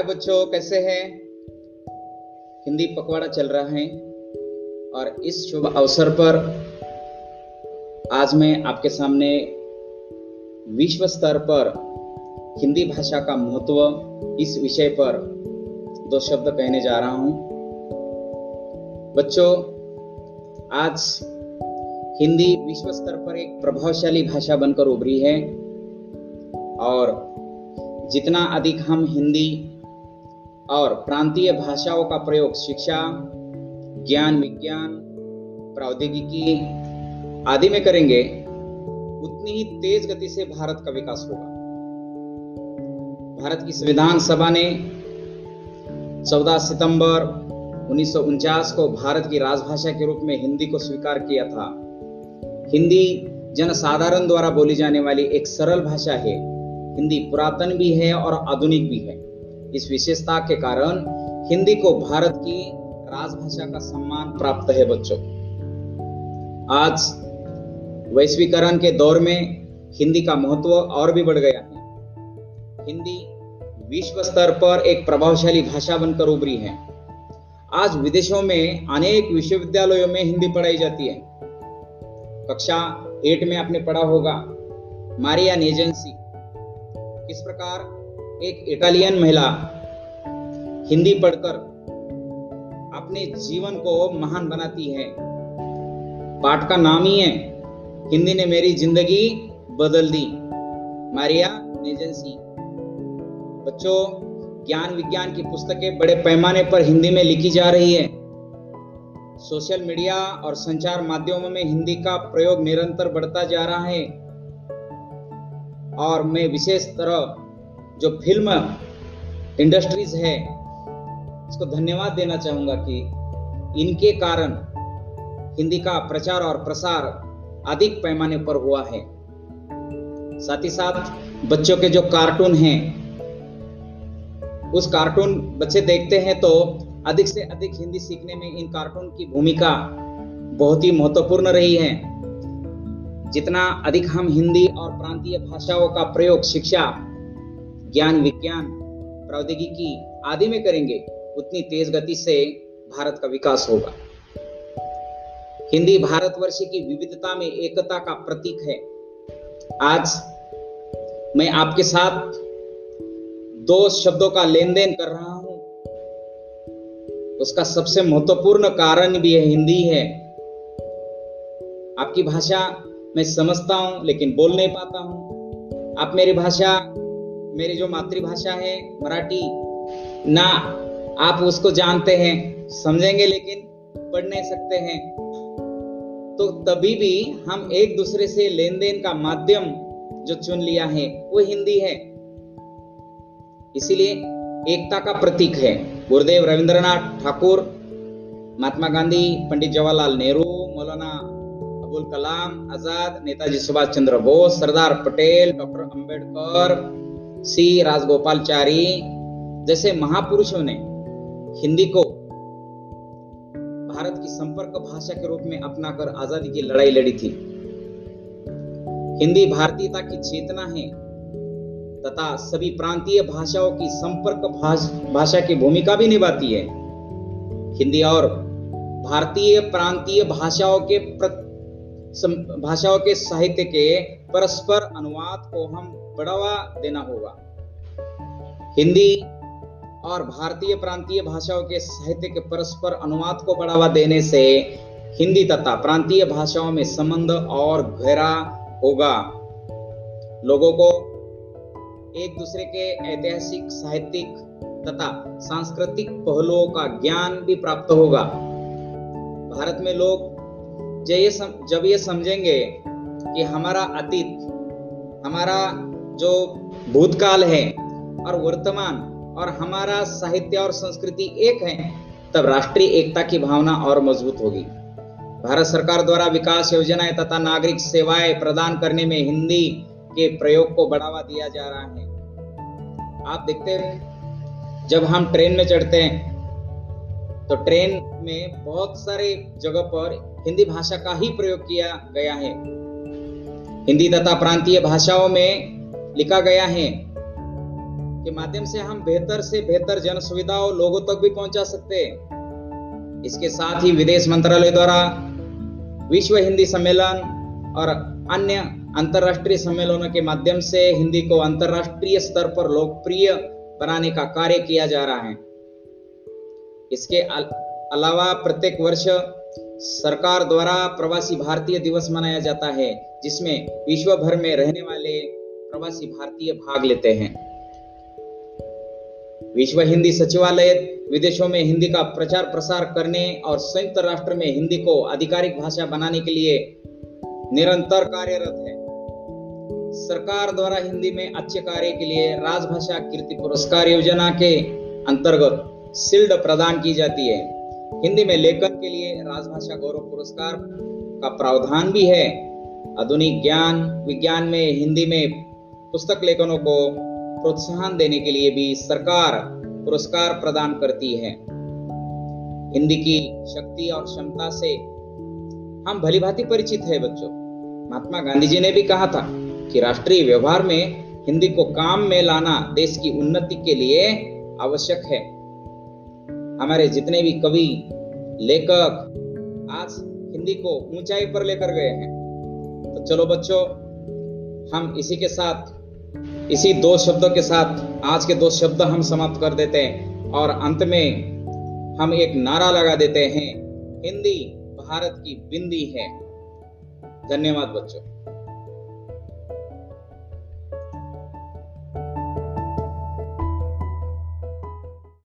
हाय बच्चों, कैसे हैं? हिंदी पखवाड़ा चल रहा है और इस शुभ अवसर पर आज मैं आपके सामने विश्व स्तर पर हिंदी भाषा का महत्व इस विषय पर दो शब्द कहने जा रहा हूँ। बच्चों, आज हिंदी विश्व स्तर पर एक प्रभावशाली भाषा बनकर उभरी है और जितना अधिक हम हिंदी और प्रांतीय भाषाओं का प्रयोग शिक्षा, ज्ञान, विज्ञान, प्रौद्योगिकी आदि में करेंगे, उतनी ही तेज गति से भारत का विकास होगा। भारत की संविधान सभा ने 14 सितंबर उन्नीस सौ उनचास को भारत की राजभाषा के रूप में हिंदी को स्वीकार किया था। हिंदी जनसाधारण द्वारा बोली जाने वाली एक सरल भाषा है। हिंदी पुरातन भी है और आधुनिक भी है। इस विशेषता के कारण हिंदी को भारत की राजभाषा का सम्मान प्राप्त है बच्चों। आज वैश्वीकरण के दौर में हिंदी का महत्व और भी बढ़ गया है। हिंदी विश्व स्तर पर एक प्रभावशाली भाषा बनकर उभरी है। आज विदेशों में अनेक विश्वविद्यालयों में हिंदी पढ़ाई जाती है। कक्षा एट में आपने पढ़ा होगा मारिया एजेंसी। किस प्रकार एक इटालियन महिला हिंदी पढ़कर अपने जीवन को महान बनाती है। पाठ का नाम ही है, हिंदी ने मेरी ज़िंदगी बदल दी। मारिया नेजेंसी बच्चों, ज्ञान विज्ञान की पुस्तकें बड़े पैमाने पर हिंदी में लिखी जा रही है। सोशल मीडिया और संचार माध्यमों में हिंदी का प्रयोग निरंतर बढ़ता जा रहा है। और मैं विशेष तरह जो फ़िल्म इंडस्ट्रीज़ है, इसको धन्यवाद देना चाहूँगा कि इनके कारण हिंदी का प्रचार और प्रसार अधिक पैमाने पर हुआ है। साथ ही साथ बच्चों के जो कार्टून हैं, उस कार्टून बच्चे देखते हैं तो अधिक से अधिक हिंदी सीखने में इन कार्टून की भूमिका बहुत ही महत्वपूर्ण रही है। जितना अधिक हम हिंदी और प्रांतीय भाषाओं का प्रयोग, शिक्षा ज्ञान, विज्ञान, प्रौद्योगिकी आदि में करेंगे, उतनी तेज गति से भारत का विकास होगा। हिंदी भारतवर्ष की विविधता में एकता का प्रतीक है। आज मैं आपके साथ दो शब्दों का लेन देन कर रहा हूँ। उसका सबसे महत्वपूर्ण कारण भी है हिंदी है। आपकी भाषा मैं समझता हूँ, लेकिन बोल नहीं पाता हूँ। आप मेरी भाषा मेरी जो मातृभाषा है, मराठी, ना, आप उसको जानते हैं, समझेंगे लेकिन पढ़ नहीं सकते हैं। तो तभी भी हम एक दूसरे से लेन देन का माध्यम जो चुन लिया है, वो हिंदी है। इसीलिए एकता का प्रतीक है। गुरुदेव रविंद्रनाथ ठाकुर, महात्मा गांधी, पंडित जवाहरलाल नेहरू, मौलाना अबुल कलाम आज़ाद, नेताजी सुभाष चंद्र बोस, सरदार पटेल, डॉक्टर अंबेडकर सी राजगोपालचारी जैसे महापुरुषों ने हिंदी को भारत की संपर्क भाषा के रूप में अपनाकर आज़ादी की लड़ाई लड़ी थी। हिंदी भारतीयता की चेतना है तथा सभी प्रांतीय भाषाओं की संपर्क भाषा की भूमिका भी निभाती है। हिंदी और भारतीय प्रांतीय भाषाओं के भाषाओं के साहित्य के परस्पर अनुवाद को हम बढ़ावा देना होगा। हिंदी और भारतीय प्रांतीय भाषाओं के साहित्य के परस्पर अनुवाद को बढ़ावा देने से हिंदी तथा प्रांतीय भाषाओं में संबंध और गहरा होगा। लोगों को एक दूसरे के ऐतिहासिक, साहित्यिक तथा सांस्कृतिक पहलुओं का ज्ञान भी प्राप्त होगा। भारत में लोग जब ये समझेंगे कि हमारा अतीत, हमारा जो भूतकाल है और वर्तमान और हमारा साहित्य और संस्कृति एक है, तब राष्ट्रीय एकता की भावना और मज़बूत होगी। भारत सरकार द्वारा विकास योजनाएँ तथा नागरिक सेवाएँ प्रदान करने में हिंदी के प्रयोग को बढ़ावा दिया जा रहा है। आप देखते हैं, जब हम ट्रेन में चढ़ते हैं तो ट्रेन में बहुत सारे जगह पर हिंदी भाषा का ही प्रयोग किया गया है। हिंदी तथा प्रांतीय भाषाओं में लिखा गया है के माध्यम से हम बेहतर से बेहतर जन सुविधाओं लोगों तक भी पहुँचा सकते हैं। इसके साथ ही विदेश मंत्रालय द्वारा विश्व हिंदी सम्मेलन और अन्य अंतरराष्ट्रीय सम्मेलनों के माध्यम से हिंदी को अंतरराष्ट्रीय स्तर पर लोकप्रिय बनाने का कार्य किया जा रहा है। इसके अलावा प्रत्येक वर्ष सरकार द्वारा प्रवासी भारतीय दिवस मनाया जाता है, जिसमें विश्व भर में रहने वाले प्रवासी भारतीय भाग लेते हैं। विश्व हिंदी सचिवालय विदेशों में हिंदी का प्रचार प्रसार करने और संयुक्त राष्ट्र में हिंदी को आधिकारिक भाषा बनाने के लिए निरंतर कार्यरत है। सरकार द्वारा हिंदी में अच्छे कार्य के लिए राजभाषा कीर्ति पुरस्कार योजना के अंतर्गत सिल्ड प्रदान की जाती है। हिंदी में लेखन के लिए राजभाषा गौरव पुरस्कार का प्रावधान भी है। आधुनिक ज्ञान, विज्ञान में हिंदी में पुस्तक लेखनों को प्रोत्साहन देने के लिए भी सरकार पुरस्कार प्रदान करती है। हिंदी की शक्ति और क्षमता से हम भली भांति परिचित है बच्चों। महात्मा गांधी जी ने भी कहा था कि राष्ट्रीय व्यवहार में हिंदी को काम में लाना देश की उन्नति के लिए आवश्यक है। हमारे जितने भी कवि, लेखक आज हिंदी को ऊंचाई पर लेकर गए हैं। तो चलो बच्चों, हम इसी के साथ इसी दो शब्दों के साथ आज के दो शब्द हम समाप्त कर देते हैं और अंत में हम एक नारा लगा देते हैं। हिंदी भारत की बिंदी है। धन्यवाद बच्चों।